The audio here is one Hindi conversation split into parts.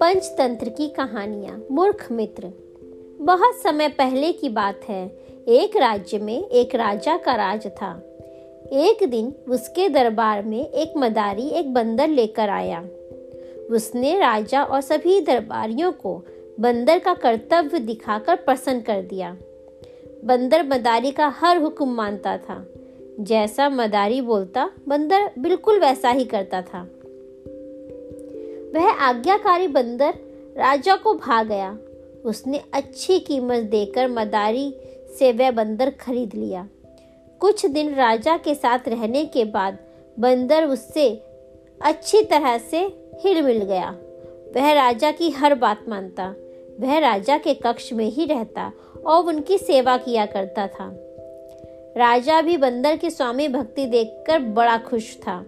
पंचतंत्र की कहानियाँ, मूर्ख मित्र। बहुत समय पहले की बात है। एक राज्य में एक राजा का राज था। एक दिन उसके दरबार में एक मदारी, एक बंदर लेकर आया। उसने राजा और सभी दरबारियों को बंदर का कर्तव्य दिखाकर प्रसन्न कर दिया। बंदर मदारी का हर हुक्म मानता था। जैसा मदारी बोलता, बंदर बिल्कुल वैसा ही करता था। वह आज्ञाकारी बंदर राजा को भाग गया। उसने अच्छी कीमत देकर मदारी से वह बंदर खरीद लिया। कुछ दिन राजा के साथ रहने के बाद बंदर उससे अच्छी तरह से हिल मिल गया। वह राजा की हर बात मानता। वह राजा के कक्ष में ही रहता और उनकी सेवा किया करता था। राजा भी बंदर की स्वामी भक्ति देखकर बड़ा खुश था।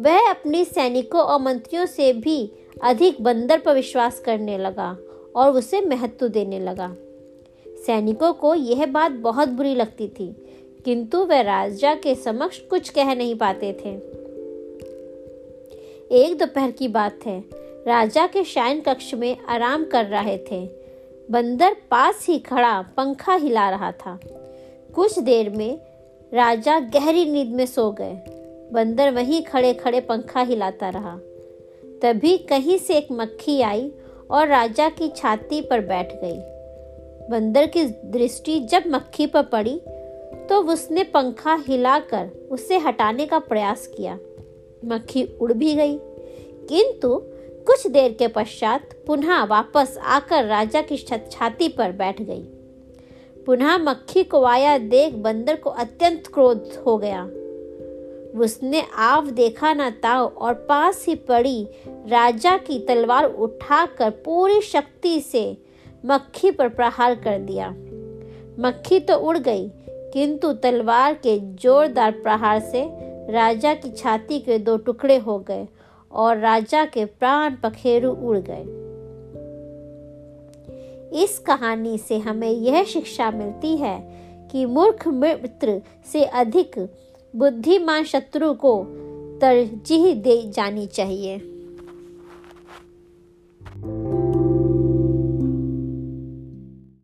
वह अपने सैनिकों और मंत्रियों से भी अधिक बंदर पर विश्वास करने लगा और उसे महत्व देने लगा। सैनिकों को यह बात बहुत बुरी लगती थी, किंतु वह राजा के समक्ष कुछ कह नहीं पाते थे। एक दोपहर की बात है। राजा के शायन कक्ष में आराम कर रहे थे। बंदर पास ही खड़ा पंखा हिला रहा था। कुछ देर में राजा गहरी नींद में सो गए। बंदर वहीं खड़े खड़े पंखा हिलाता रहा। तभी कहीं से एक मक्खी आई और राजा की छाती पर बैठ गई। बंदर की दृष्टि जब मक्खी पर पड़ी तो उसने पंखा हिलाकर उसे हटाने का प्रयास किया। मक्खी उड़ भी गई, किंतु कुछ देर के पश्चात पुनः वापस आकर राजा की छाती पर बैठ गई। पुनः मक्खी को आया देख बंदर को अत्यंत क्रोध हो गया। उसने आव देखा न ताव और पास ही पड़ी राजा की तलवार उठाकर पूरी शक्ति से मक्खी पर प्रहार कर दिया। मक्खी तो उड़ गई, किंतु तलवार के जोरदार प्रहार से राजा की छाती के दो टुकड़े हो गए और राजा के प्राण पखेरु उड़ गए। इस कहानी से हमें यह शिक्षा मिलती है कि मूर्ख मित्र से अधिक बुद्धिमान शत्रु को तरजीह दे जानी चाहिए।